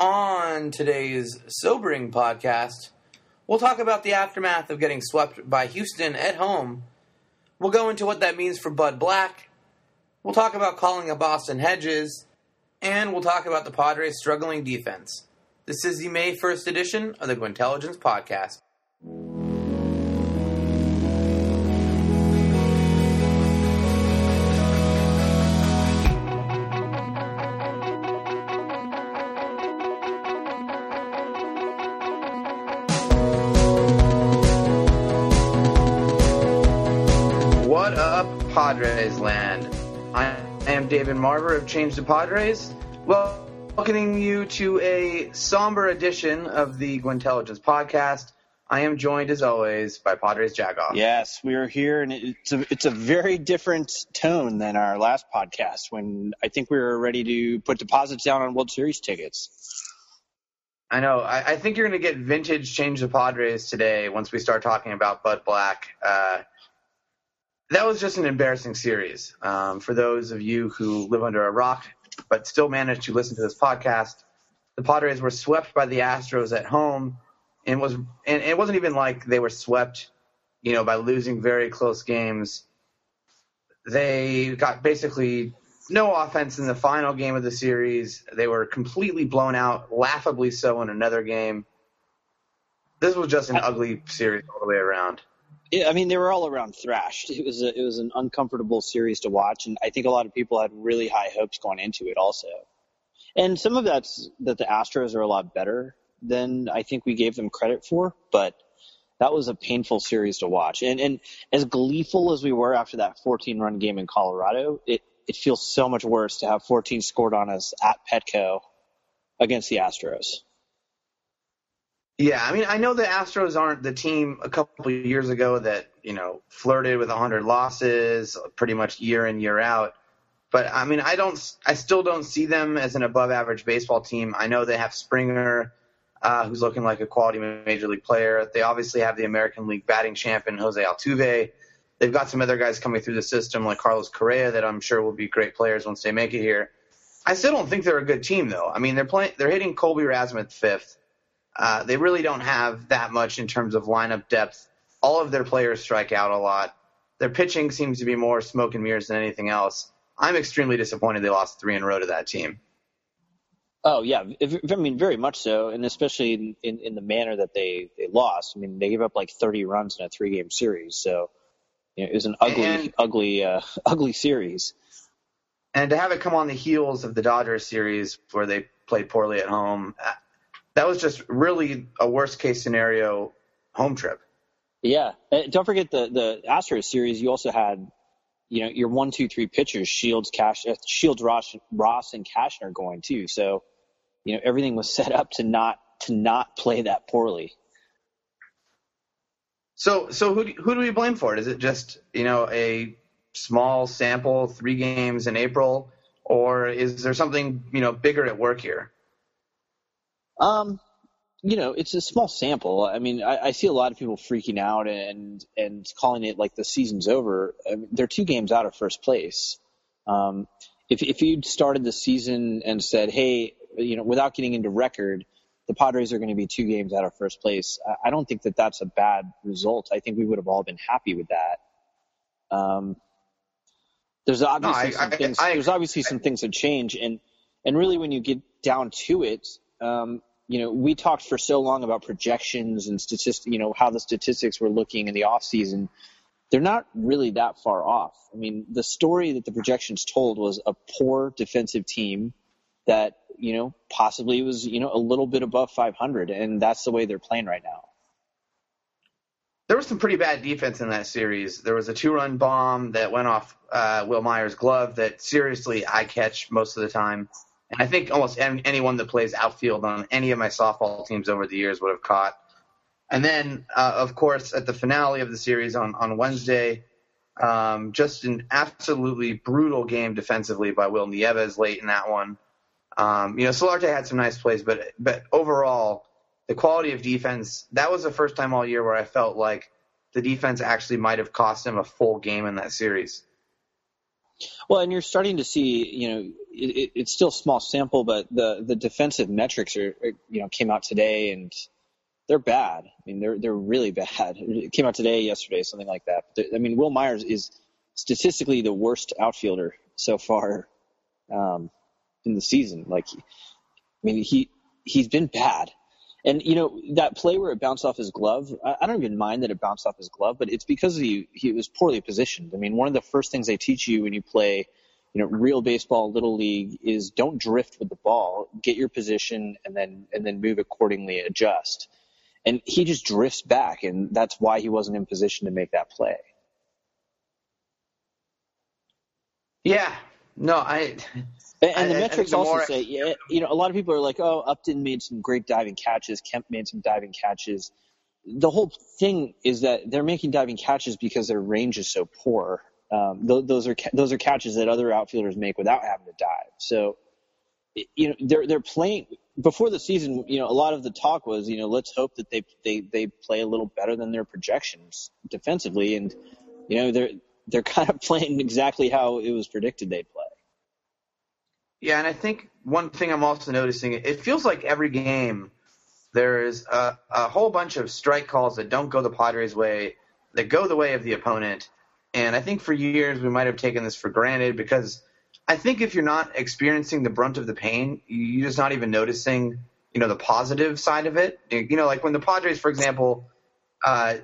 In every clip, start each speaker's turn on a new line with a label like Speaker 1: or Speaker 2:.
Speaker 1: On today's sobering podcast, we'll talk about the aftermath of getting swept by Houston at home. We'll go into what that means for Bud Black. We'll talk about calling up Austin Hedges. And we'll talk about the Padres' struggling defense. This is the May 1st edition of the Gwynntelligence Podcast. David Marver of Change the Padres. Well, welcoming you to a somber edition of the Gwynntelligence Podcast. I am joined, as always, by Padres Jagoff.
Speaker 2: Yes, we are here, and it's a it's a very different tone than our last podcast when I think we were ready to put deposits down on World Series tickets.
Speaker 1: I know. I, I think you're going to get vintage Change the Padres today once we start talking about Bud Black. Uh, that was just an embarrassing series. Um, for those of you who live under a rock but still managed to listen to this podcast, the Padres were swept by the Astros at home, and was and it wasn't even like they were swept, you know, by losing very close games. They got basically no offense in the final game of the series. They were completely blown out, laughably so in another game. This was just an ugly series all the way around.
Speaker 2: Yeah, I mean, they were all around thrashed. It was a, it was an uncomfortable series to watch, and I think a lot of people had really high hopes going into it, also. And some of that's that the Astros are a lot better than I think we gave them credit for, but that was a painful series to watch. And and as gleeful as we were after that 14 run game in Colorado, it it feels so much worse to have 14 scored on us at Petco against the Astros.
Speaker 1: Yeah, I mean, I know the Astros aren't the team a couple of years ago that you know flirted with 100 losses pretty much year in year out. But I mean, I don't, I still don't see them as an above-average baseball team. I know they have Springer, uh, who's looking like a quality major league player. They obviously have the American League batting champion Jose Altuve. They've got some other guys coming through the system like Carlos Correa that I'm sure will be great players once they make it here. I still don't think they're a good team though. I mean, they're playing, they're hitting Colby Rasmussen fifth. Uh, they really don't have that much in terms of lineup depth. All of their players strike out a lot. Their pitching seems to be more smoke and mirrors than anything else. I'm extremely disappointed they lost three in a row to that team.
Speaker 2: Oh yeah, I mean very much so, and especially in, in, in, the manner that they, they lost. I mean they gave up like 30 runs in a three game series, so you know, it was an ugly and, ugly uh, ugly series.
Speaker 1: And to have it come on the heels of the Dodgers series where they played poorly at home, that was just really a worst case scenario home trip.
Speaker 2: Yeah, and don't forget the the Astros series. You also had, you know, your one, two, three pitchers: Shields, Cash, uh, Shields, Ross, Ross, and Cashner going too. So, you know, everything was set up to not to not play that poorly.
Speaker 1: So, so who do, who do we blame for it? Is it just you know a small sample, three games in April, or is there something you know bigger at work here?
Speaker 2: Um, you know, it's a small sample. I mean, I, I see a lot of people freaking out and and calling it like the season's over. I mean, they're two games out of first place. Um, if if you'd started the season and said, hey, you know, without getting into record, the Padres are going to be two games out of first place. I, I don't think that that's a bad result. I think we would have all been happy with that. Um, there's obviously no, I, some things. there's obviously some things that change, and and really when you get down to it, um, you know, we talked for so long about projections and statistics, you know, how the statistics were looking in the off season. They're not really that far off. I mean, the story that the projections told was a poor defensive team that, you know, possibly was, you know, a little bit above 500, and that's the way they're playing right now.
Speaker 1: There was some pretty bad defense in that series. There was a two-run bomb that went off uh, Wil Myers' glove that seriously I catch most of the time. And I think almost anyone that plays outfield on any of my softball teams over the years would have caught. And then, uh, of course, at the finale of the series on, on Wednesday, um, just an absolutely brutal game defensively by Wil Nieves late in that one. Um, you know, Solarte had some nice plays, but but overall, the quality of defense that was the first time all year where I felt like the defense actually might have cost him a full game in that series.
Speaker 2: Well, and you're starting to see, you know, it, it's still small sample, but the the defensive metrics are, you know, came out today and they're bad. I mean, they're they're really bad. It came out today, yesterday, something like that. I mean, Wil Myers is statistically the worst outfielder so far um, in the season. Like, I mean, he he's been bad. And you know that play where it bounced off his glove, I, I don't even mind that it bounced off his glove, but it's because he he was poorly positioned. I mean, one of the first things they teach you when you play, you know, real baseball, little league, is don't drift with the ball. Get your position and then and then move accordingly, adjust. And he just drifts back, and that's why he wasn't in position to make that play.
Speaker 1: Yeah, no, I
Speaker 2: and, and the I, metrics I also say, yeah, you know, a lot of people are like, oh, Upton made some great diving catches, Kemp made some diving catches. The whole thing is that they're making diving catches because their range is so poor. Um, th- those are ca- those are catches that other outfielders make without having to dive. So, you know, they're they're playing before the season. You know, a lot of the talk was, you know, let's hope that they they they play a little better than their projections defensively, and you know, they're they're kind of playing exactly how it was predicted they'd play.
Speaker 1: Yeah, and I think one thing I'm also noticing, it feels like every game there's a, a whole bunch of strike calls that don't go the Padres' way, that go the way of the opponent. And I think for years we might have taken this for granted because I think if you're not experiencing the brunt of the pain, you're just not even noticing, you know, the positive side of it. You know, like when the Padres, for example, uh,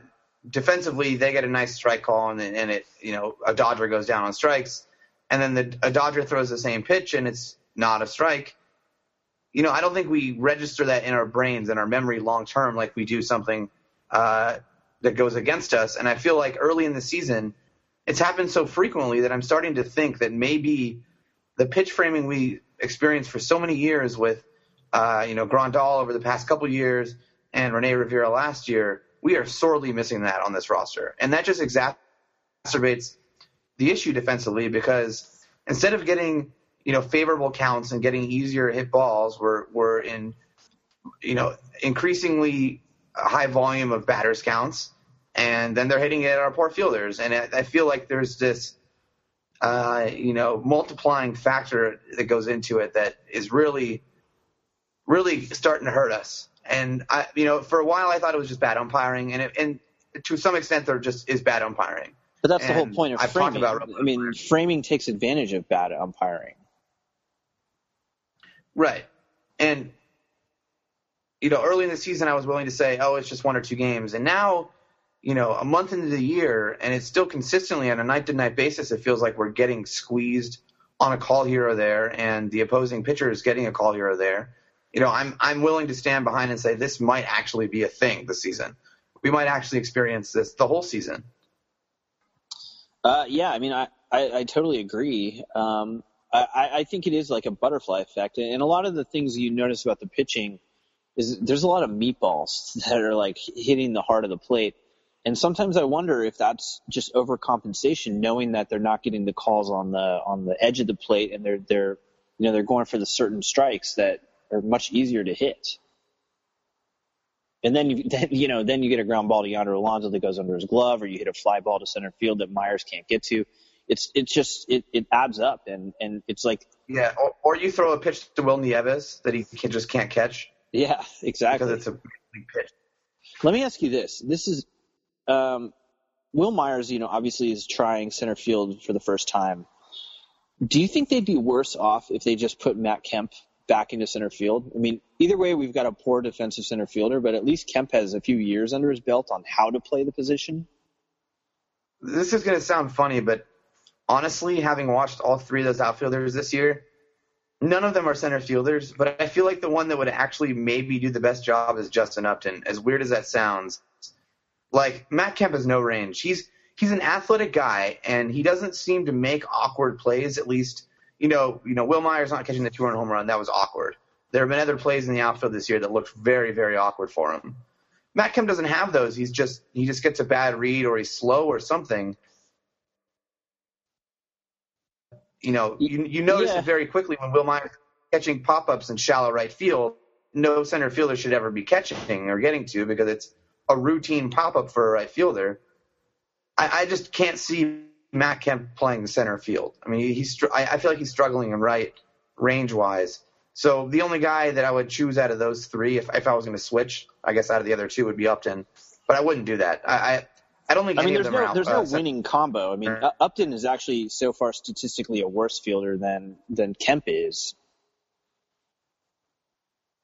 Speaker 1: defensively they get a nice strike call and, and it, you know, a Dodger goes down on strikes and then the, a Dodger throws the same pitch and it's not a strike, you know, I don't think we register that in our brains and our memory long term like we do something uh, that goes against us. And I feel like early in the season, it's happened so frequently that I'm starting to think that maybe the pitch framing we experienced for so many years with, uh, you know, Grandal over the past couple years and Rene Rivera last year, we are sorely missing that on this roster. And that just exacerbates the issue defensively because instead of getting you know favorable counts and getting easier hit balls, we're we're in you know increasingly high volume of batters counts, and then they're hitting it at our poor fielders, and I, I feel like there's this. Uh, you know, multiplying factor that goes into it that is really, really starting to hurt us. And I, you know, for a while I thought it was just bad umpiring, and it, and to some extent there just is bad umpiring.
Speaker 2: But that's and the whole point of I've framing. About I mean, framing takes advantage of bad umpiring.
Speaker 1: Right. And you know, early in the season I was willing to say, "Oh, it's just one or two games." And now, you know, a month into the year and it's still consistently on a night-to-night basis it feels like we're getting squeezed on a call here or there and the opposing pitcher is getting a call here or there. You know, I'm I'm willing to stand behind and say this might actually be a thing this season. We might actually experience this the whole season.
Speaker 2: Uh, yeah, I mean, I, I, I totally agree. Um, I, I think it is like a butterfly effect, and a lot of the things you notice about the pitching is there's a lot of meatballs that are like hitting the heart of the plate, and sometimes I wonder if that's just overcompensation, knowing that they're not getting the calls on the on the edge of the plate, and they're they're you know they're going for the certain strikes that are much easier to hit. And then you, then, you know, then you get a ground ball to Yonder Alonso that goes under his glove, or you hit a fly ball to center field that Myers can't get to. It's it's just it, it adds up, and and it's like
Speaker 1: yeah, or, or you throw a pitch to Wil Nieves that he can, just can't catch.
Speaker 2: Yeah, exactly.
Speaker 1: Because it's a big pitch.
Speaker 2: Let me ask you this: This is um, Wil Myers. You know, obviously is trying center field for the first time. Do you think they'd be worse off if they just put Matt Kemp back into center field. I mean, either way, we've got a poor defensive center fielder, but at least Kemp has a few years under his belt on how to play the position.
Speaker 1: This is going to sound funny, but honestly, having watched all three of those outfielders this year, none of them are center fielders, but I feel like the one that would actually maybe do the best job is Justin Upton. As weird as that sounds, like Matt Kemp has no range. He's he's an athletic guy, and he doesn't seem to make awkward plays. At least you know, you know, Wil Myers not catching the two-run home run. That was awkward. There have been other plays in the outfield this year that looked very, very awkward for him. Matt Kemp doesn't have those. He's just he just gets a bad read or he's slow or something. You know, you you notice yeah. it very quickly when Wil Myers catching pop-ups in shallow right field. No center fielder should ever be catching or getting to because it's a routine pop-up for a right fielder. I, I just can't see Matt Kemp playing center field. I mean, he's I, I feel like he's struggling in right range wise. So the only guy that I would choose out of those three, if, if I was going to switch, I guess out of the other two would be Upton, but I wouldn't do that. I I, I don't think
Speaker 2: I mean, there's
Speaker 1: of them
Speaker 2: no
Speaker 1: out.
Speaker 2: there's
Speaker 1: uh,
Speaker 2: no winning combo. I mean. Upton is actually so far statistically a worse fielder than than Kemp is.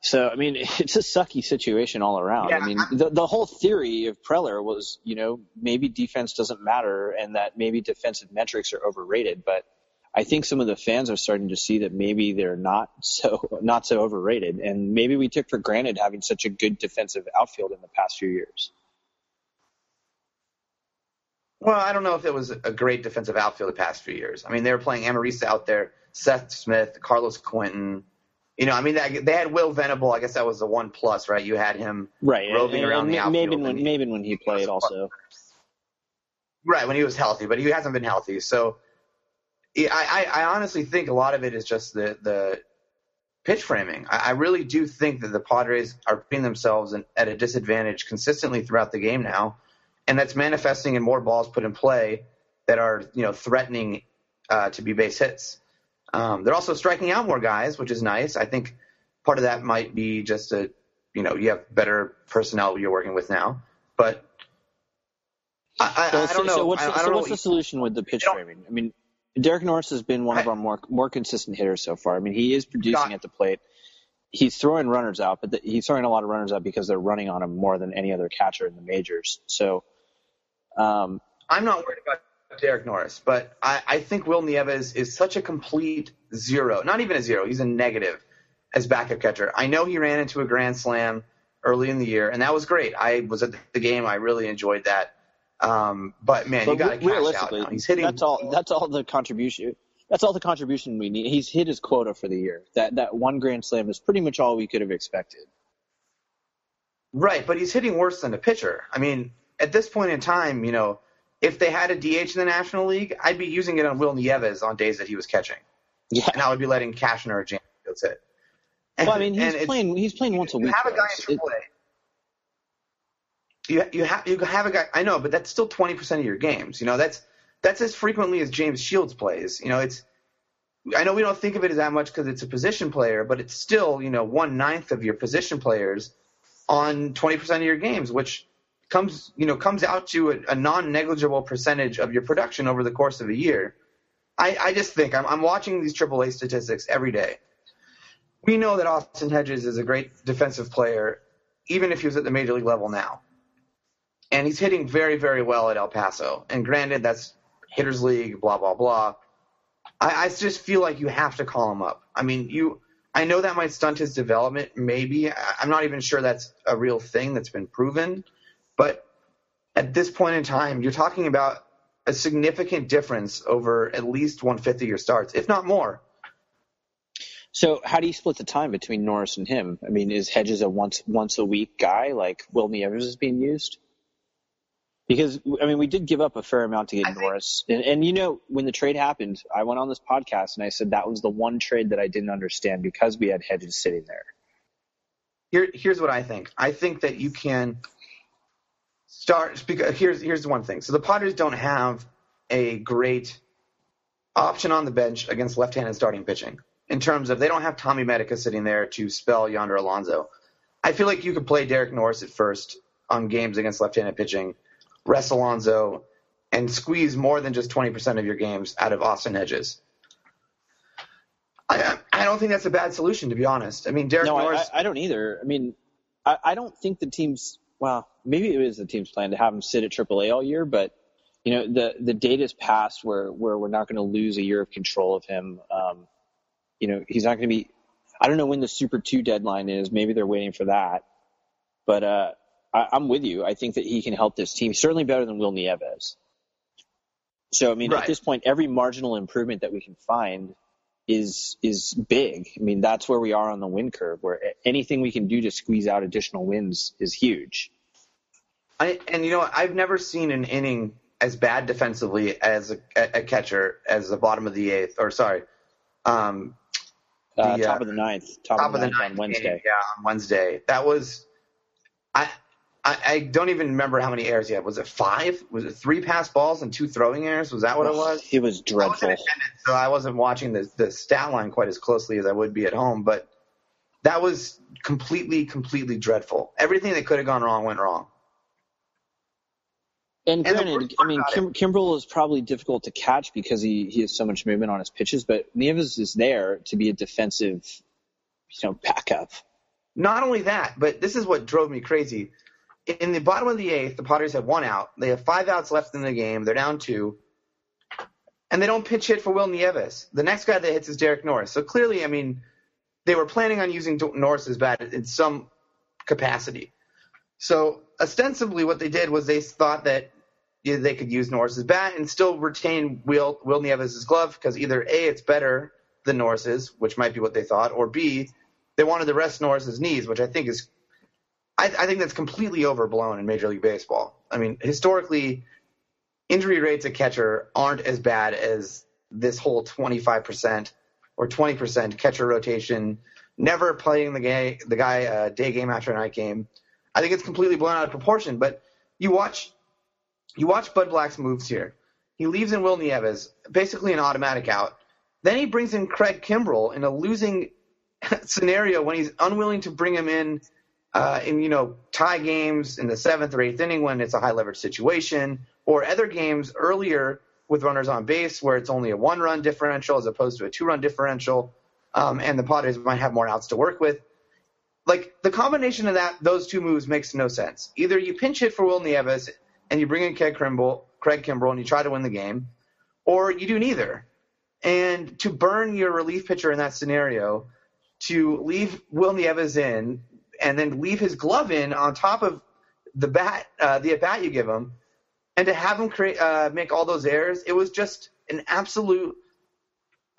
Speaker 2: So I mean, it's a sucky situation all around.
Speaker 1: Yeah,
Speaker 2: I mean, the the whole theory of Preller was, you know, maybe defense doesn't matter and that maybe defensive metrics are overrated, but I think some of the fans are starting to see that maybe they're not so not so overrated, and maybe we took for granted having such a good defensive outfield in the past few years.
Speaker 1: Well, I don't know if it was a great defensive outfield the past few years. I mean, they were playing Amarista out there, Seth Smith, Carlos Quentin. You know, I mean, they, they had Will Venable. I guess that was the one plus, right? You had him
Speaker 2: Right,
Speaker 1: Roving
Speaker 2: and,
Speaker 1: around
Speaker 2: and
Speaker 1: the outfield
Speaker 2: maybe when
Speaker 1: he-
Speaker 2: maybe when he played also.
Speaker 1: right when he was healthy, but he hasn't been healthy. So, I, I, I honestly think a lot of it is just the the pitch framing. I, I really do think that the Padres are putting themselves in, at a disadvantage consistently throughout the game now, and that's manifesting in more balls put in play that are you know threatening uh, to be base hits. Um, they're also striking out more guys, which is nice. I think part of that might be just a you know you have better personnel you're working with now, but. I, I,
Speaker 2: So,
Speaker 1: I don't know.
Speaker 2: so what's,
Speaker 1: I,
Speaker 2: the, so what's the solution with the pitch framing? I mean, Derek Norris has been one of our more more consistent hitters so far. I mean, he is producing
Speaker 1: Got-
Speaker 2: at the plate. He's throwing runners out, but the, he's throwing a lot of runners out because they're running on him more than any other catcher in the majors. So, um,
Speaker 1: I'm not worried about Derek Norris, but I, I think Wil Nieves is such a complete zero. Not even a zero. He's a negative as backup catcher. I know he ran into a grand slam early in the year, and that was great. I was at the game. I really enjoyed that. Um, but man, you got to cash out
Speaker 2: realistically,
Speaker 1: now. He's hitting.
Speaker 2: that's all. That's all the contribution. That's all the contribution we need. He's hit his quota for the year. That that one grand slam is pretty much all we could have expected.
Speaker 1: Right, but he's hitting worse than a pitcher. I mean, at this point in time, you know, if they had a DH in the National League, I'd be using it on Wil Nieves on days that he was catching,
Speaker 2: Yeah.
Speaker 1: and I would be letting Cashner or James Shields hit. And,
Speaker 2: Well, I mean, he's playing. He's playing once a week.
Speaker 1: you have a guy in
Speaker 2: it-
Speaker 1: AAA. You you have you have a guy. I know, but that's still twenty percent of your games. You know, that's that's as frequently as James Shields plays. You know, it's. I know we don't think of it as that much because it's a position player, but it's still you know one ninth of your position players on twenty percent of your games, which comes you know comes out to a, a non negligible percentage of your production over the course of a year. I, I just think I'm, I'm watching these AAA statistics every day. We know that Austin Hedges is a great defensive player, even if he was at the major league level now. And he's hitting very, very well at El Paso. And granted, that's hitters league, blah blah blah. I, I just feel like you have to call him up. I mean, you. I know that might stunt his development, maybe. I- I'm not even sure that's a real thing that's been proven. But at this point in time, you're talking about a significant difference over at least one fifth of your starts, if not more.
Speaker 2: So how do you split the time between Norris and him? I mean, is Hedges a once once a week guy like Will Nieves is being used? Because I mean, we did give up a fair amount to get
Speaker 1: I think-
Speaker 2: Norris, and, and you know, when the trade happened, I went on this podcast and I said that was the one trade that I didn't understand because we had Hedges sitting there.
Speaker 1: Here, here's what I think. I think that you can start because here's here's one thing. So the Padres don't have a great option on the bench against left-handed starting pitching in terms of they don't have Tommy Medica sitting there to spell Yonder Alonso. I feel like you could play Derek Norris at first on games against left-handed pitching, rest Alonso, and squeeze more than just 20% of your games out of Austin Hedges. I, I don't think that's a bad solution, to be honest. I mean, Derek
Speaker 2: no,
Speaker 1: Norris.
Speaker 2: I, I don't either. I mean, I, I don't think the team's well, maybe it was the team's plan to have him sit at AAA all year, but you know, the the data's passed where where we're not going to lose a year of control of him. Um, you know, he's not going to be. I don't know when the Super Two deadline is. Maybe they're waiting for that, but uh, I, I'm with you. I think that he can help this team certainly better than Wil Nieves. So I mean,
Speaker 1: Right.
Speaker 2: at this point, every marginal improvement that we can find is is big. I mean, that's where we are on the win curve. Where anything we can do to squeeze out additional wins is huge.
Speaker 1: I, and you know? I've never seen an inning as bad defensively as a, a catcher as the bottom of the eighth, or sorry, um,
Speaker 2: Uh,
Speaker 1: The, uh,
Speaker 2: top of the ninth, top,
Speaker 1: top
Speaker 2: of the ninth,
Speaker 1: ninth
Speaker 2: on Wednesday.
Speaker 1: yeah, on Wednesday. That was, I, I, I don't even remember how many errors he had. Was it five? Was it three pass balls and two throwing errors? Was that what it was?
Speaker 2: It was
Speaker 1: I
Speaker 2: dreadful.
Speaker 1: wasn't so I wasn't watching the the stat line quite as closely as I would be at home. But that was completely, completely dreadful. Everything that could have gone wrong went wrong.
Speaker 2: And
Speaker 1: And
Speaker 2: granted, I mean, Kim, Kimbrel is probably difficult to catch because he, he has so much movement on his pitches, but Nieves is there to be a defensive, you know, backup.
Speaker 1: Not only that, but this is what drove me crazy. In the bottom of the eighth, the Padres have one out. They have five outs left in the game. They're down two. And they don't pitch hit for Wil Nieves. The next guy that hits is Derek Norris. So clearly, I mean, they were planning on using Norris's bat in some capacity. So ostensibly, what they did was they thought that you know, they could use Norris's bat and still retain Wil, Wil Nieves' glove because either A, it's better than Norris's, which might be what they thought, or B, they wanted to rest Norris's knees, which I think is, I, I think that's completely overblown in Major League Baseball. I mean, historically, injury rates at catcher aren't as bad as this whole 25% or 20% catcher rotation, never playing the guy, the guy uh, day game after night game. I think it's completely blown out of proportion. But you watch, you watch Bud Black's moves here. He leaves in Wil Nieves, basically an automatic out. Then he brings in Craig Kimbrel in a losing scenario when he's unwilling to bring him in uh, in you know tie games in the seventh or eighth inning when it's a high leverage situation, or other games earlier with runners on base where it's only a one run differential as opposed to a two run differential, um, and the Padres might have more outs to work with. Like the combination of that, those two moves makes no sense. Either you pinch hit for Wil Nieves and you bring in Craig Kimbrel, Craig Kimbrel, and you try to win the game, or you do neither. And to burn your relief pitcher in that scenario, to leave Wil Nieves in and then leave his glove in on top of the bat, uh, the at bat you give him, and to have him create, uh, make all those errors, it was just an absolute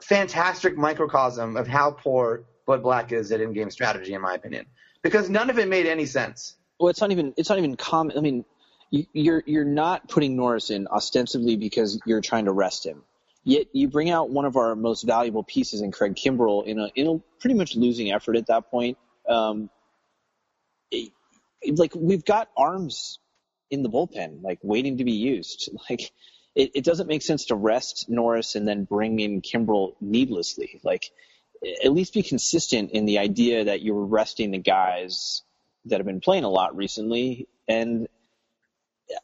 Speaker 1: fantastic microcosm of how poor Bud Black is at in-game strategy, in my opinion, because none of it made any sense.
Speaker 2: Well, it's not even it's not even common. I mean, you, you're you're not putting Norris in ostensibly because you're trying to rest him. Yet you bring out one of our most valuable pieces in Craig Kimbrel in a in a pretty much losing effort at that point. Um, it- like we've got arms in the bullpen, like waiting to be used. Like it, it doesn't make sense to rest Norris and then bring in Kimbrell needlessly. Like at least be consistent in the idea that you're resting the guys that have been playing a lot recently, and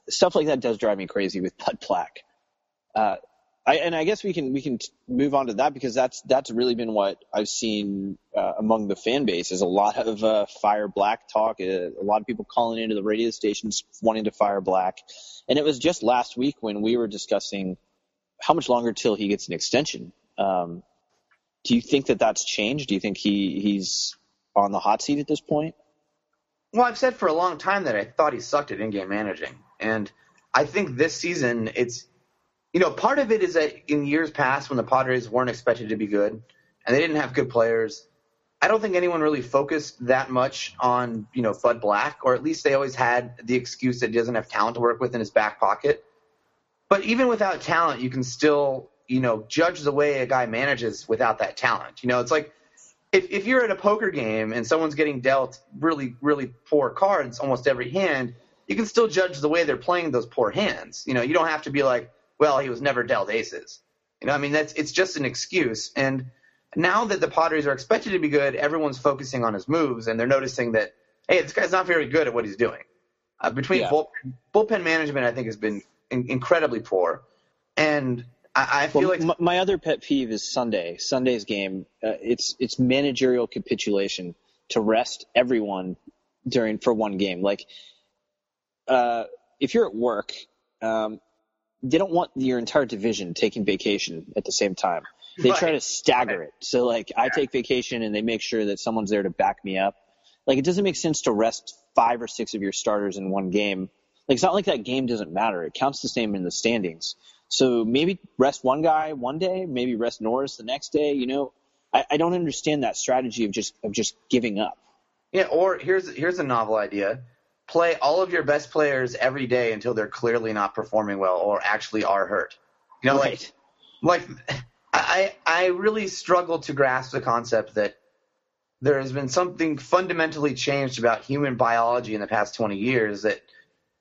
Speaker 2: stuff like that does drive me crazy with Bud Black. Uh, I, and I guess we can we can move on to that because that's that's really been what I've seen uh, among the fan base is a lot of uh, fire Black talk, uh, a lot of people calling into the radio stations wanting to fire Black, and it was just last week when we were discussing how much longer till he gets an extension. Um, do you think that that's changed? Do you think he he's on the hot seat at this point?
Speaker 1: Well, I've said for a long time that I thought he sucked at in-game managing, and I think this season it's, you know, part of it is that in years past when the Padres weren't expected to be good and they didn't have good players, I don't think anyone really focused that much on you know Bud Black, or at least they always had the excuse that he doesn't have talent to work with in his back pocket. But even without talent, you can still you know judge the way a guy manages without that talent. You know, it's like if if you're at a poker game and someone's getting dealt really really poor cards almost every hand, you can still judge the way they're playing those poor hands. You know, you don't have to be like, well, he was never dealt aces. You know, I mean that's it's just an excuse. And now that the Padres are expected to be good, everyone's focusing on his moves and they're noticing that hey, this guy's not very good at what he's doing. Uh, between
Speaker 2: Yeah.
Speaker 1: bullpen, bullpen management, I think has been in, incredibly poor, and I, I feel
Speaker 2: Well,
Speaker 1: like
Speaker 2: m- my other pet peeve is Sunday. Sunday's game. Uh, it's it's managerial capitulation to rest everyone during for one game. Like, uh, if you're at work, um, they don't want your entire division taking vacation at the same time. They try to stagger it. So like, I take vacation and they make sure that someone's there to back me up. Like, it doesn't make sense to rest five or six of your starters in one game. Like, it's not like that game doesn't matter. It counts the same in the standings. So maybe rest one guy one day, maybe rest Norris the next day. You know, I, I don't understand that strategy of just of just giving up.
Speaker 1: Yeah, or here's here's a novel idea. Play all of your best players every day until they're clearly not performing well or actually are hurt. You know,
Speaker 2: Right.
Speaker 1: like like I I really struggle to grasp the concept that there has been something fundamentally changed about human biology in the past 20 years that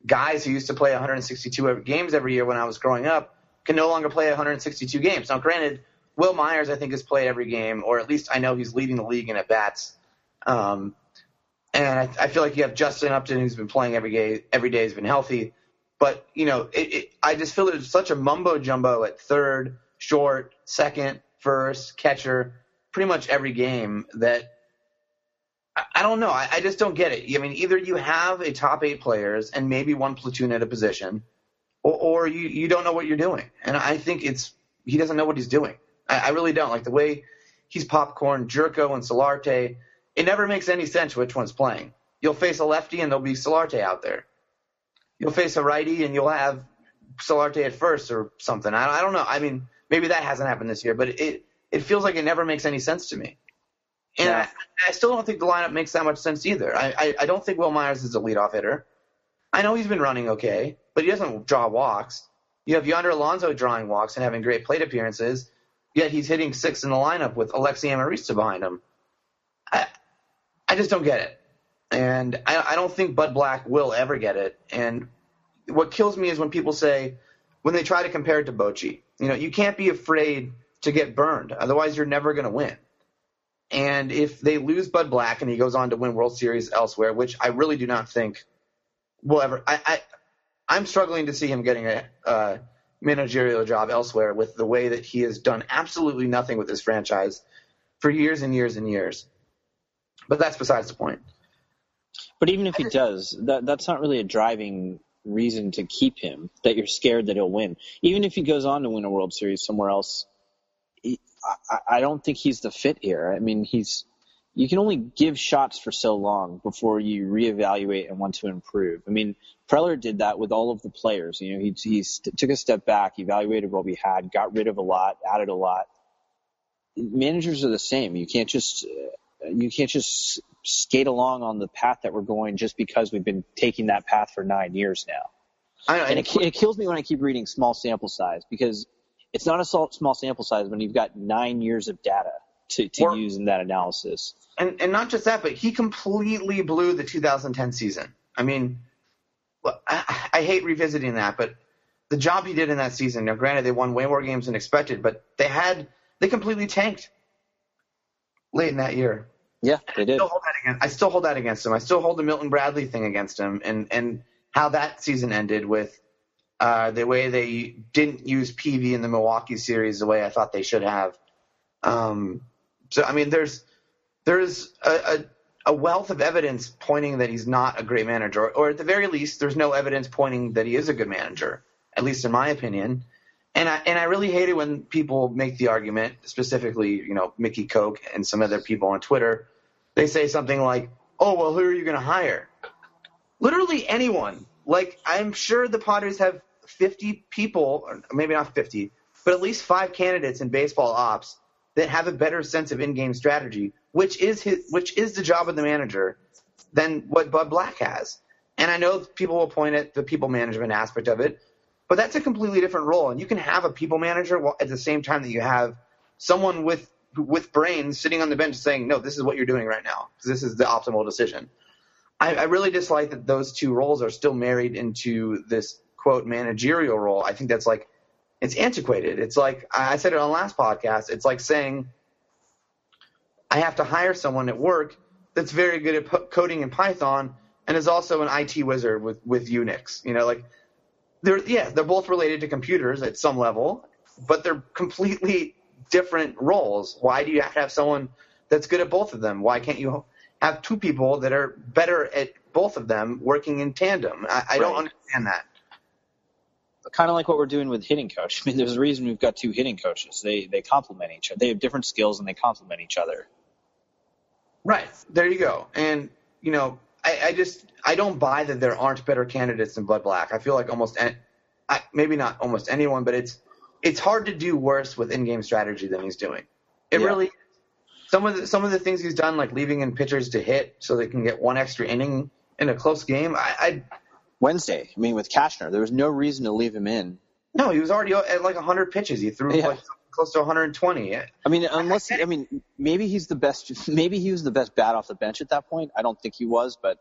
Speaker 1: guys who used to play 162 games every year when I was growing up can no longer play 162 games. Now, granted, Wil Myers I think has played every game, or at least I know he's leading the league in at bats. Um, and I, I, feel like you have Justin Upton who's been playing every day. Every day has been healthy, but you know, it, it, I just feel there's such a mumbo jumbo at third, short, second, first, catcher, pretty much every game that I don't know. I, I, just don't get it. I mean, either you have a top eight players and maybe one platoon at a position, or, or you, you don't know what you're doing. And I think it's he doesn't know what he's doing. I, I really don't. Like the way he's popcorn, Gyorko and Solarte, it never makes any sense which one's playing. You'll face a lefty and there'll be Solarte out there. You'll face a righty and you'll have Solarte at first or something. I, I don't know. I mean, maybe that hasn't happened this year, but it it feels like it never makes any sense to me. And yeah. I, I, still don't think the lineup makes that much sense either. I, I, I don't think Wil Myers is a leadoff hitter. I know he's been running okay, but he doesn't draw walks. You have Yonder Alonso drawing walks and having great plate appearances, yet he's hitting six in the lineup with Alexi Amarista behind him. I, I just don't get it. And I, I don't think Bud Black will ever get it. And what kills me is when people say, when they try to compare it to Bochy, you know, you can't be afraid to get burned. Otherwise, you're never going to win. And if they lose Bud Black and he goes on to win World Series elsewhere, which I really do not think will ever, I, I I'm struggling to see him getting a uh, managerial job elsewhere with the way that he has done absolutely nothing with this franchise for years and years and years. But that's besides the point.
Speaker 2: But even if he does, that that's not really a driving reason to keep him. That you're scared that he'll win. Even if he goes on to win a World Series somewhere else, I, I don't think he's the fit here. I mean, he's you can only give shots for so long before you reevaluate and want to improve. I mean, Preller did that with all of the players. You know, he, he st- took a step back, evaluated what we had, got rid of a lot, added a lot. Managers are the same. You can't just uh, you can't just skate along on the path that we're going just because we've been taking that path for nine years now. I know, and it, it kills me when I keep reading small sample size because it's not a small sample size when you've got nine years of data to, to or, use in that analysis.
Speaker 1: And, and not just that, but he completely blew the 2010 season. I mean, I, I hate revisiting that, but the job he did in that season. Now, granted, they won way more games than expected, but they had they completely tanked late in that year.
Speaker 2: Yeah, they did.
Speaker 1: I still, against, I still hold that against him. I still hold the Milton Bradley thing against him, and and how that season ended with uh, the way they didn't use Peavy in the Milwaukee series the way I thought they should have. Um, so I mean, there's there's a, a, a, wealth of evidence pointing that he's not a great manager, or, at the very least, there's no evidence pointing that he is a good manager, at least in my opinion. And I and I really hate it when people make the argument, specifically, you know, Mickey Koch and some other people on Twitter. They say something like, "Oh, well, who are you going to hire?" Literally anyone. Like I'm sure the Padres have 50 people, or maybe not 50, but at least five candidates in baseball ops that have a better sense of in-game strategy, which is his, which is the job of the manager, than what Bud Black has. And I know people will point at the people management aspect of it, but that's a completely different role. And you can have a people manager while, at the same time that you have someone with with brains sitting on the bench saying, "No, this is what you're doing right now. This is the optimal decision." I, I really dislike that those two roles are still married into this quote managerial role, I think that's like it's antiquated. It's like I said it on the last podcast. It's like saying I have to hire someone at work that's very good at coding in Python and is also an IT wizard with with Unix. You know, like they're yeah, they're both related to computers at some level, but they're completely different roles. Why do you have to have someone that's good at both of them? Why can't you have two people that are better at both of them working in tandem? I, I right. don't understand that
Speaker 2: kind of like what we're doing with hitting coach. I mean, there's a reason we've got two hitting coaches. They they complement each other. They have different skills and they complement each other.
Speaker 1: Right there, you go. And you know, I, I just I don't buy that there aren't better candidates than Bud Black. I feel like almost, I, maybe not almost anyone, but it's it's hard to do worse with in-game strategy than he's doing. It yeah. really some of the some of the things he's done, like leaving in pitchers to hit so they can get one extra inning in a close game. I, I
Speaker 2: Wednesday. I mean, with Cashner, there was no reason to leave him in.
Speaker 1: No, he was already at like 100 pitches. He threw yeah. like close to 120.
Speaker 2: I mean, unless he, I mean, maybe he's the best. Maybe he was the best bat off the bench at that point. I don't think he was, but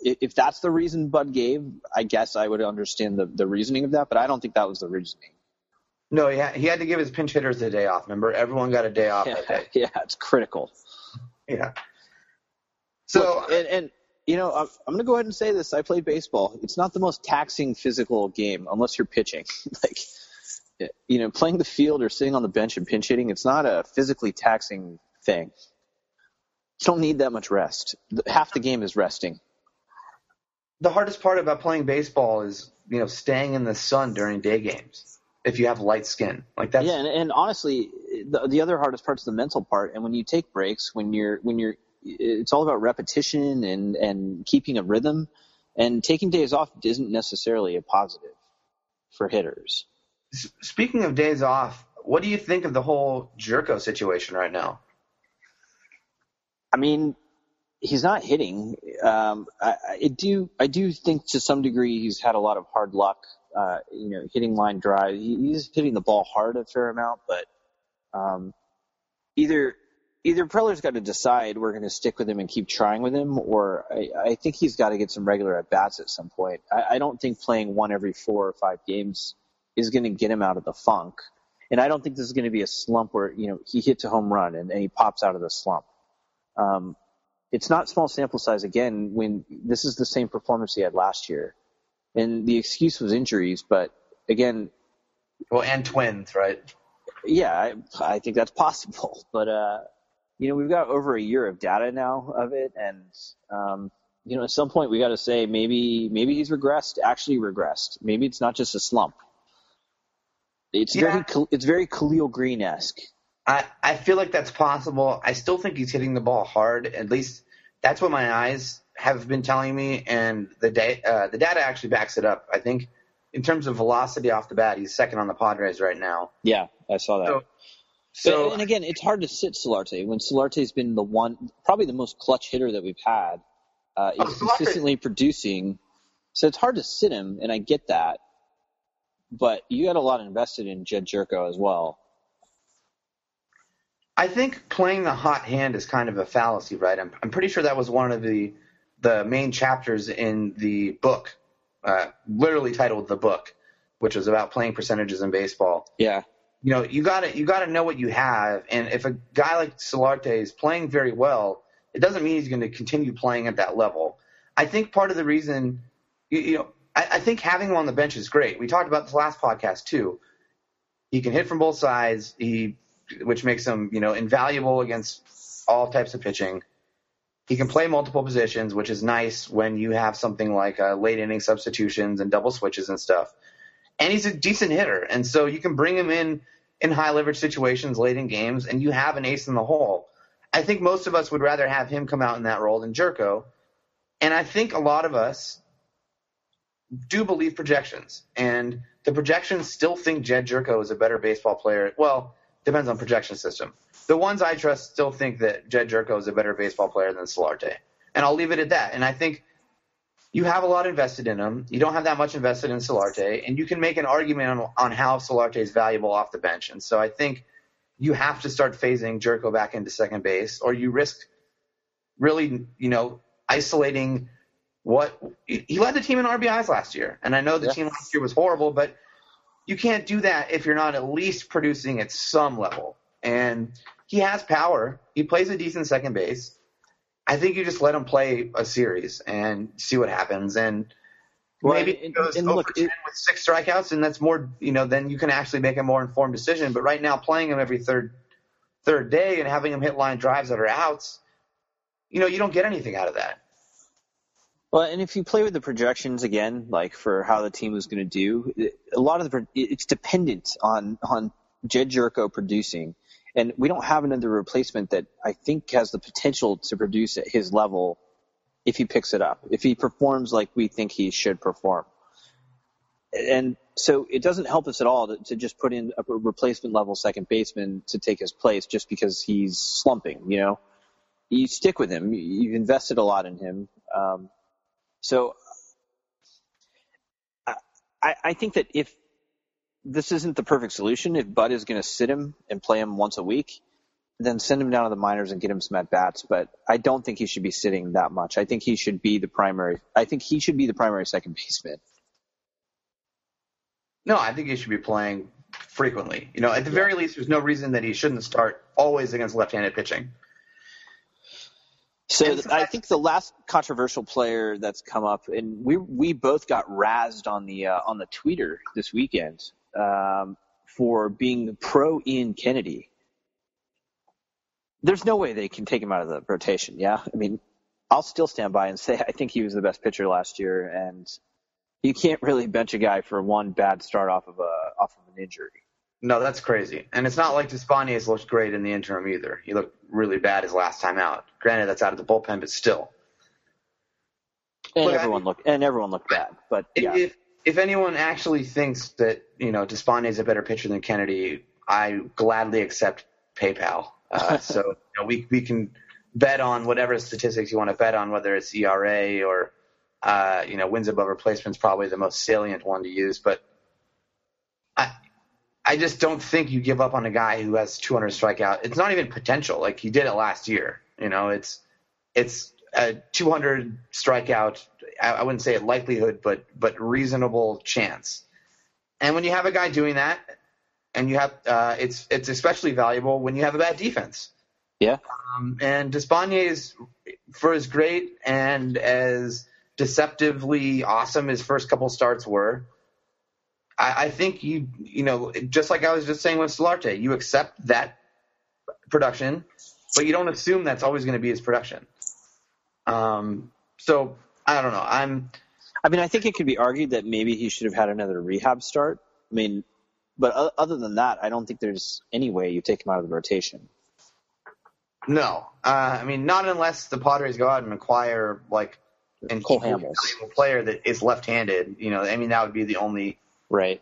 Speaker 2: if that's the reason Bud gave, I guess I would understand the the reasoning of that. But I don't think that was the reasoning.
Speaker 1: No, he had, he had to give his pinch hitters a day off. Remember, everyone got a day off
Speaker 2: Yeah,
Speaker 1: that day.
Speaker 2: yeah it's critical.
Speaker 1: Yeah. So
Speaker 2: Look, and, and you know, I'm, I'm going to go ahead and say this. I played baseball. It's not the most taxing physical game unless you're pitching. like, you know, playing the field or sitting on the bench and pinch hitting, it's not a physically taxing thing. You don't need that much rest. Half the game is resting.
Speaker 1: the hardest part about playing baseball is you know staying in the sun during day games if you have light skin. Like that's
Speaker 2: yeah, and, and honestly, the, the other hardest part's the mental part. And when you take breaks, when you're when you're, it's all about repetition and and keeping a rhythm. And taking days off isn't necessarily a positive for hitters.
Speaker 1: Speaking of days off, what do you think of the whole Gyorko situation right now?
Speaker 2: I mean, he's not hitting. Um, I, I do I do think to some degree he's had a lot of hard luck. Uh, you know, hitting line drive. He, he's hitting the ball hard a fair amount, but um, either either Preller's got to decide we're going to stick with him and keep trying with him, or I, I think he's got to get some regular at bats at some point. I, I don't think playing one every four or five games is going to get him out of the funk. And I don't think this is going to be a slump where you know he hits a home run and, and he pops out of the slump. Um, it's not small sample size again when this is the same performance he had last year. And the excuse was injuries, but again,
Speaker 1: Well, and twins, right?
Speaker 2: yeah, I, I think that's possible. But, uh, you know, we've got over a year of data now of it. And, um, you know, at some point we got to say maybe, maybe he's regressed, actually regressed. Maybe it's not just a slump. It's
Speaker 1: Yeah.
Speaker 2: very, it's very Khalil Greene-esque.
Speaker 1: I, I feel like that's possible. I still think he's hitting the ball hard. At least that's what my eyes have been telling me, and the da- uh, the data actually backs it up. I think in terms of velocity off the bat, he's second on the Padres right now.
Speaker 2: Yeah, I saw that.
Speaker 1: So,
Speaker 2: So, and again, it's hard to sit Solarte when Solarte's been the one, probably the most clutch hitter that we've had. Uh,
Speaker 1: Oh,
Speaker 2: he's consistently producing, so it's hard to sit him, and I get that. But you got a lot invested in Jedd Gyorko as well.
Speaker 1: I think playing the hot hand is kind of a fallacy, right? I'm, I'm pretty sure that was one of the the main chapters in the book, uh, literally titled "The Book," which was about playing percentages in baseball.
Speaker 2: Yeah,
Speaker 1: you know, you got to you got to know what you have, and if a guy like Solarte is playing very well, it doesn't mean he's going to continue playing at that level. I think part of the reason, you, you know, I, I think having him on the bench is great. We talked about this last podcast too. He can hit from both sides, he, which makes him, you know, invaluable against all types of pitching. He can play multiple positions, which is nice when you have something like uh, late inning substitutions and double switches and stuff and he's a decent hitter. And so you can bring him in in high leverage situations late in games, and you have an ace in the hole. I think most of us would rather have him come out in that role than Gyorko. And I think a lot of us do believe projections. And the projections still think Jedd Gyorko is a better baseball player. Well, depends on projection system. The ones I trust still think that Jedd Gyorko is a better baseball player than Solarte. And I'll leave it at that. And I think you have a lot invested in him. You don't have that much invested in Solarte, and you can make an argument on, on how Solarte is valuable off the bench. And so I think you have to start phasing Gyorko back into second base, or you risk really, you know, isolating what he led the team in RBIs last year. And I know the
Speaker 2: Yeah.
Speaker 1: team last year was horrible, but you can't do that if you're not at least producing at some level. And he has power. He plays a decent second base. I think you just let him play a series and see what happens. And
Speaker 2: Well,
Speaker 1: maybe
Speaker 2: and-
Speaker 1: goes
Speaker 2: and
Speaker 1: over
Speaker 2: look,
Speaker 1: 10
Speaker 2: it-
Speaker 1: with six strikeouts, and that's more. You know, then you can actually make a more informed decision. But right now, playing him every third third day and having him hit line drives that are outs, you know, you don't get anything out of that.
Speaker 2: Well, and if you play with the projections again, like for how the team was going to do, a lot of the it's dependent on on Jedd Gyorko producing, and we don't have another replacement that I think has the potential to produce at his level if he picks it up, if he performs like we think he should perform. And so it doesn't help us at all to, to just put in a replacement level second baseman to take his place just because he's slumping. You know, you stick with him. You've invested a lot in him. Um, so I, I think that if this isn't the perfect solution. If Bud is going to sit him and play him once a week, then send him down to the minors and get him some at bats. But I don't think he should be sitting that much. I think he should be the primary. I think he should be the primary second baseman.
Speaker 1: No, I think he should be playing frequently. You know, at the very least, there's no reason that he shouldn't start always against left-handed pitching.
Speaker 2: So I think the last controversial player that's come up, and we we both got razzed on the uh, on the tweeter this weekend um, for being pro Ian Kennedy. There's no way they can take him out of the rotation. Yeah, I mean, I'll still stand by and say I think he was the best pitcher last year, and you can't really bench a guy for one bad start off of a off of an injury.
Speaker 1: No, that's crazy. And it's not like Despaigne looked great in the interim either. He looked really bad his last time out. Granted, that's out of the bullpen, but still.
Speaker 2: And but everyone I mean, looked and everyone looked bad. But yeah.
Speaker 1: if if anyone actually thinks that you know Despaigne is a better pitcher than Kennedy, I gladly accept PayPal. Uh, so you know, we we can bet on whatever statistics you want to bet on, whether it's ERA or uh, you know wins above replacement is probably the most salient one to use, but I I just don't think you give up on a guy who has 200 strikeout. It's not even potential. Like he did it last year. You know, it's it's a 200 strikeout. I wouldn't say a likelihood, but but reasonable chance. And when you have a guy doing that, and you have uh, it's it's especially valuable when you have a bad defense.
Speaker 2: Yeah.
Speaker 1: Um, and Despaigne is for as great and as deceptively awesome his first couple starts were I, I think you you know just like I was just saying with Solarte, you accept that production, but you don't assume that's always going to be his production. Um, so I don't know. I'm.
Speaker 2: I mean, I think it could be argued that maybe he should have had another rehab start. I mean, but other than that, I don't think there's any way you take him out of the rotation.
Speaker 1: No, uh, I mean, not unless the Padres go out and acquire like
Speaker 2: an Cole Hamels
Speaker 1: player that is left-handed. You know, I mean, that would be the only
Speaker 2: Right.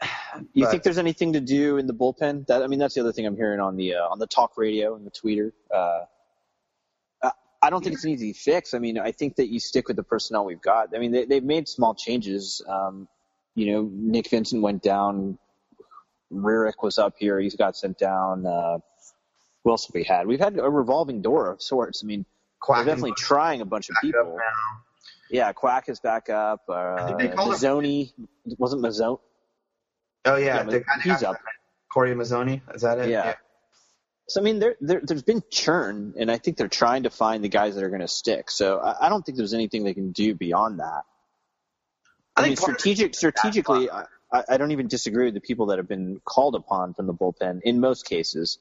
Speaker 2: You think there's anything to do in the bullpen? That I mean, that's the other thing I'm hearing on the uh, on the talk radio and the tweeter. Uh, I don't think it's an easy fix. I mean, I think that you stick with the personnel we've got. I mean, they, they've made small changes. Um, you know, Nick Vincent went down. Rarick was up here. He's got sent down. Uh, who else have we had? We've had a revolving door of sorts. I mean, we're definitely trying a bunch of people. Yeah, Quack is back up. Uh, Mazzoni wasn't Mazzoni.
Speaker 1: Oh yeah, yeah he's up. Cory Mazzoni, is that it?
Speaker 2: Yeah. yeah. So I mean, there, there has been churn, and I think they're trying to find the guys that are going to stick. So I, I, don't think there's anything they can do beyond that. I, I mean, strategic, strategically, I, I don't even disagree with the people that have been called upon from the bullpen in most cases.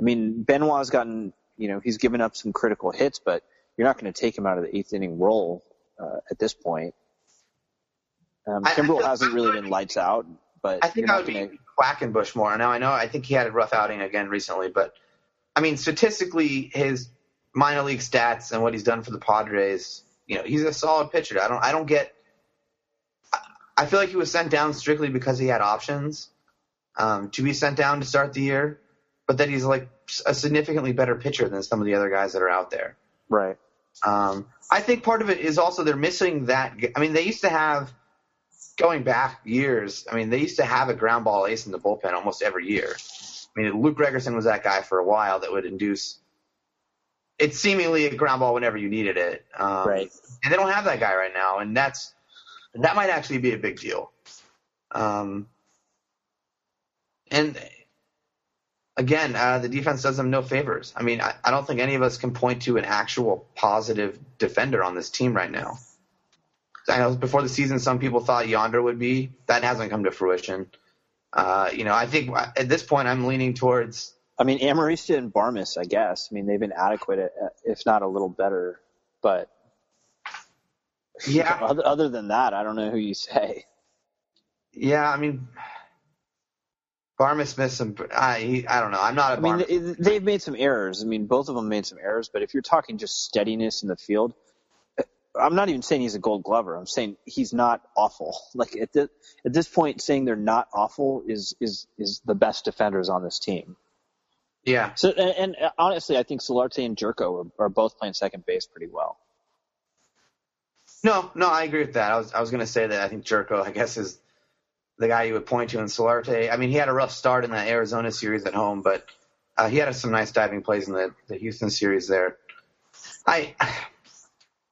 Speaker 2: I mean, Benoit's gotten, you know, he's given up some critical hits, but you're not going to take him out of the eighth inning role uh, at this point. Um, Kimbrel hasn't really been lights out, but
Speaker 1: I think I would gonna... be Quackenbush more. Now I know I think he had a rough outing again recently, but I mean statistically, his minor league stats and what he's done for the Padres, you know, he's a solid pitcher. I don't I don't get. I feel like he was sent down strictly because he had options um, to be sent down to start the year, but that he's like a significantly better pitcher than some of the other guys that are out there.
Speaker 2: Right.
Speaker 1: Um, I think part of it is also they're missing that. I mean, they used to have going back years. I mean, they used to have a ground ball ace in the bullpen almost every year. I mean, Luke Gregerson was that guy for a while that would induce. It's seemingly a ground ball whenever you needed it. Um,
Speaker 2: right.
Speaker 1: And they don't have that guy right now, and that's that might actually be a big deal. Um, and again, uh, the defense does them no favors. I mean, I, I don't think any of us can point to an actual positive defender on this team right now. I know before the season, some people thought Yonder would be. That hasn't come to fruition. Uh, you know, I think at this point, I'm leaning towards.
Speaker 2: I mean, Amarista and Barmes, I guess. I mean, they've been adequate, if not a little better. But
Speaker 1: yeah,
Speaker 2: other, other than that, I don't know who you say.
Speaker 1: Yeah, I mean, Barmes missed some. I I don't know. I'm not a.
Speaker 2: I mean, they've made some errors. I mean, both of them made some errors. But if you're talking just steadiness in the field, I'm not even saying he's a Gold Glover. I'm saying he's not awful. Like at this at this point, saying they're not awful is is is the best defenders on this team.
Speaker 1: Yeah.
Speaker 2: So and, and honestly, I think Solarte and Gyorko are, are both playing second base pretty well.
Speaker 1: No, no, I agree with that. I was I was going to say that I think Gyorko, I guess, is the guy you would point to in Solarte. I mean, he had a rough start in the Arizona series at home, but uh, he had some nice diving plays in the, the Houston series there. I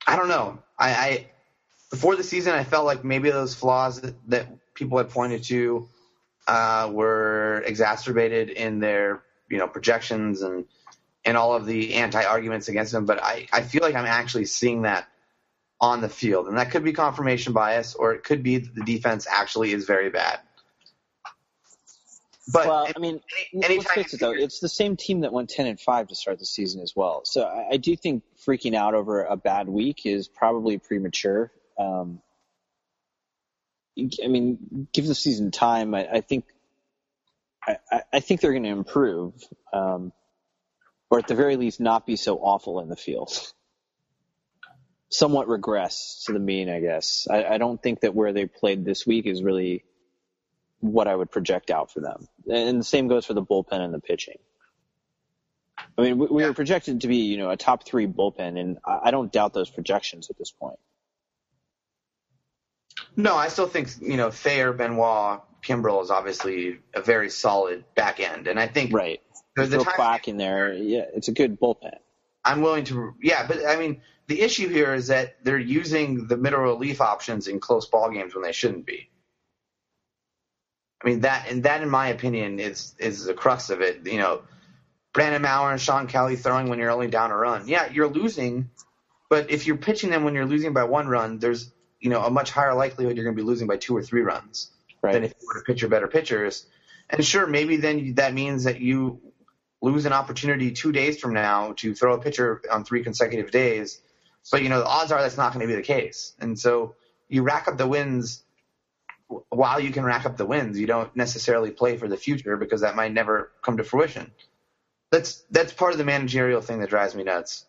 Speaker 1: I don't know. I, I before the season, I felt like maybe those flaws that, that people had pointed to uh, were exacerbated in their you know projections and and all of the anti arguments against him. But I, I feel like I'm actually seeing that on the field, and that could be confirmation bias, or it could be that the defense actually is very bad.
Speaker 2: But well, I mean, any, let's face it though, it's the same team that went ten and five to start the season as well. So I, I do think freaking out over a bad week is probably premature. Um, I mean, give the season time. I, I think, I, I, think they're going to improve, um, or at the very least, not be so awful in the field. Somewhat regress to the mean, I guess. I, I don't think that where they played this week is really what I would project out for them. And the same goes for the bullpen and the pitching. I mean, we, we yeah. were projected to be, you know, a top three bullpen, and I don't doubt those projections at this point.
Speaker 1: No, I still think, you know, Thayer, Benoit, Kimbrel is obviously a very solid back end, and I think
Speaker 2: right. There's a little quack in there. Yeah, it's a good bullpen.
Speaker 1: I'm willing to, yeah, but I mean, the issue here is that they're using the middle relief options in close ball games when they shouldn't be. I mean that, and that, in my opinion, is is the crux of it. You know, Brandon Maurer and Shawn Kelley throwing when you're only down a run. Yeah, you're losing, but if you're pitching them when you're losing by one run, there's you know a much higher likelihood you're going to be losing by two or three runs right. than if you were to pitch your better pitchers. And sure, maybe then that means that you lose an opportunity two days from now to throw a pitcher on three consecutive days. But you know the odds are that's not going to be the case, and so you rack up the wins while you can rack up the wins, you don't necessarily play for the future because that might never come to fruition. That's that's part of the managerial thing that drives me nuts.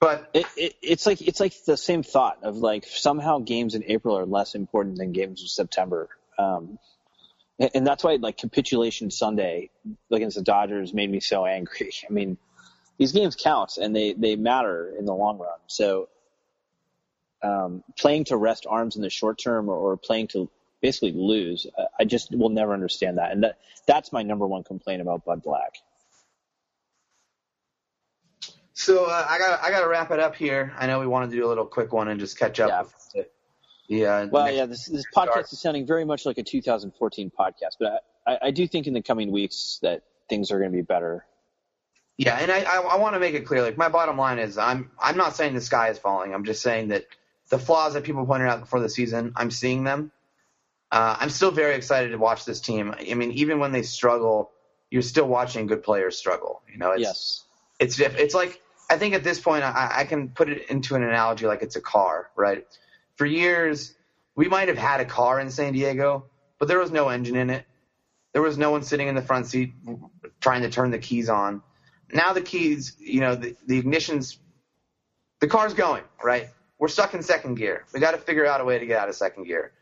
Speaker 1: But
Speaker 2: it, it, it's like it's like the same thought of like somehow games in April are less important than games in September, um, and, and that's why like capitulation Sunday against the Dodgers made me so angry. I mean, these games count and they they matter in the long run. So um, playing to rest arms in the short term or, or playing to basically lose. I just will never understand that, and that that's my number one complaint about Bud Black.
Speaker 1: So uh, I got I got to wrap it up here. I know we wanted to do a little quick one and just catch up.
Speaker 2: Yeah. Yeah. Well, yeah. This, this podcast start. is sounding very much like a 2014 podcast, but I, I do think in the coming weeks that things are going to be better.
Speaker 1: Yeah, and I, I, I want to make it clear. Like my bottom line is, I'm I'm not saying the sky is falling. I'm just saying that the flaws that people pointed out before the season, I'm seeing them. Uh, I'm still very excited to watch this team. I mean, even when they struggle, you're still watching good players struggle. You know, it's
Speaker 2: yes.
Speaker 1: it's it's like I think at this point I, I can put it into an analogy like it's a car, right? For years, we might have had a car in San Diego, but there was no engine in it. There was no one sitting in the front seat trying to turn the keys on. Now the keys, you know, the, the ignition's, the car's going, right? We're stuck in second gear. We got to figure out a way to get out of second gear.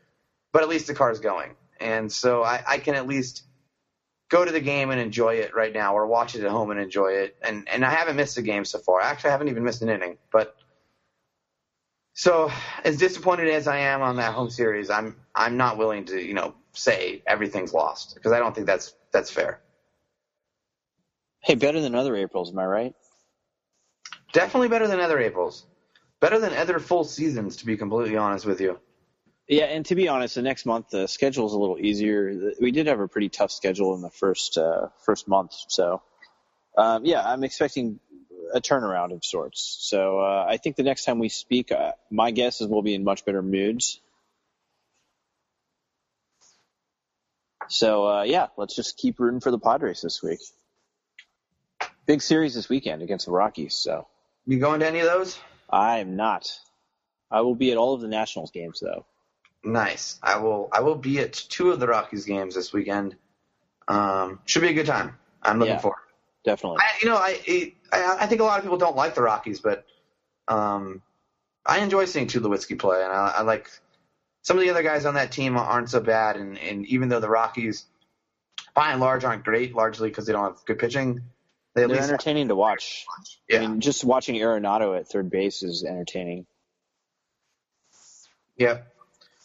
Speaker 1: But at least the car's going. And so I, I can at least go to the game and enjoy it right now or watch it at home and enjoy it. And, and I haven't missed a game so far. Actually, I haven't even missed an inning. But so as disappointed as I am on that home series, I'm, I'm not willing to, you know, say everything's lost because I don't think that's, that's fair.
Speaker 2: Hey, better than other Aprils, am I right?
Speaker 1: Definitely better than other Aprils better than other full seasons, to be completely honest with you.
Speaker 2: Yeah, and to be honest, the next month the schedule is a little easier. We did have a pretty tough schedule in the first uh, first month, so um, yeah, I'm expecting a turnaround of sorts. So uh, I think the next time we speak, uh, my guess is we'll be in much better moods. So uh, yeah, let's just keep rooting for the Padres this week. Big series this weekend against the Rockies. So
Speaker 1: you going to any of those?
Speaker 2: I am not. I will be at all of the Nationals games though.
Speaker 1: Nice. I will. I will be at two of the Rockies games this weekend. Um, should be a good time. I'm looking yeah, forward.
Speaker 2: Definitely.
Speaker 1: I, you know, I, I I think a lot of people don't like the Rockies, but um, I enjoy seeing Tulowitzki play, and I, I like some of the other guys on that team aren't so bad. And, and even though the Rockies, by and large, aren't great, largely because they don't have good pitching,
Speaker 2: they They're entertaining to watch. Yeah. I mean, just watching Arenado at third base is entertaining.
Speaker 1: Yeah.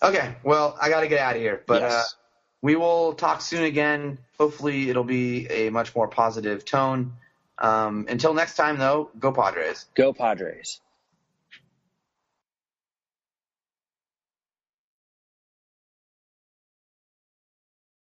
Speaker 1: Okay, well, I got to get out of here, but
Speaker 2: Yes.
Speaker 1: uh, we will talk soon again. Hopefully, it'll be a much more positive tone. Um, until next time, though, go Padres.
Speaker 2: Go Padres.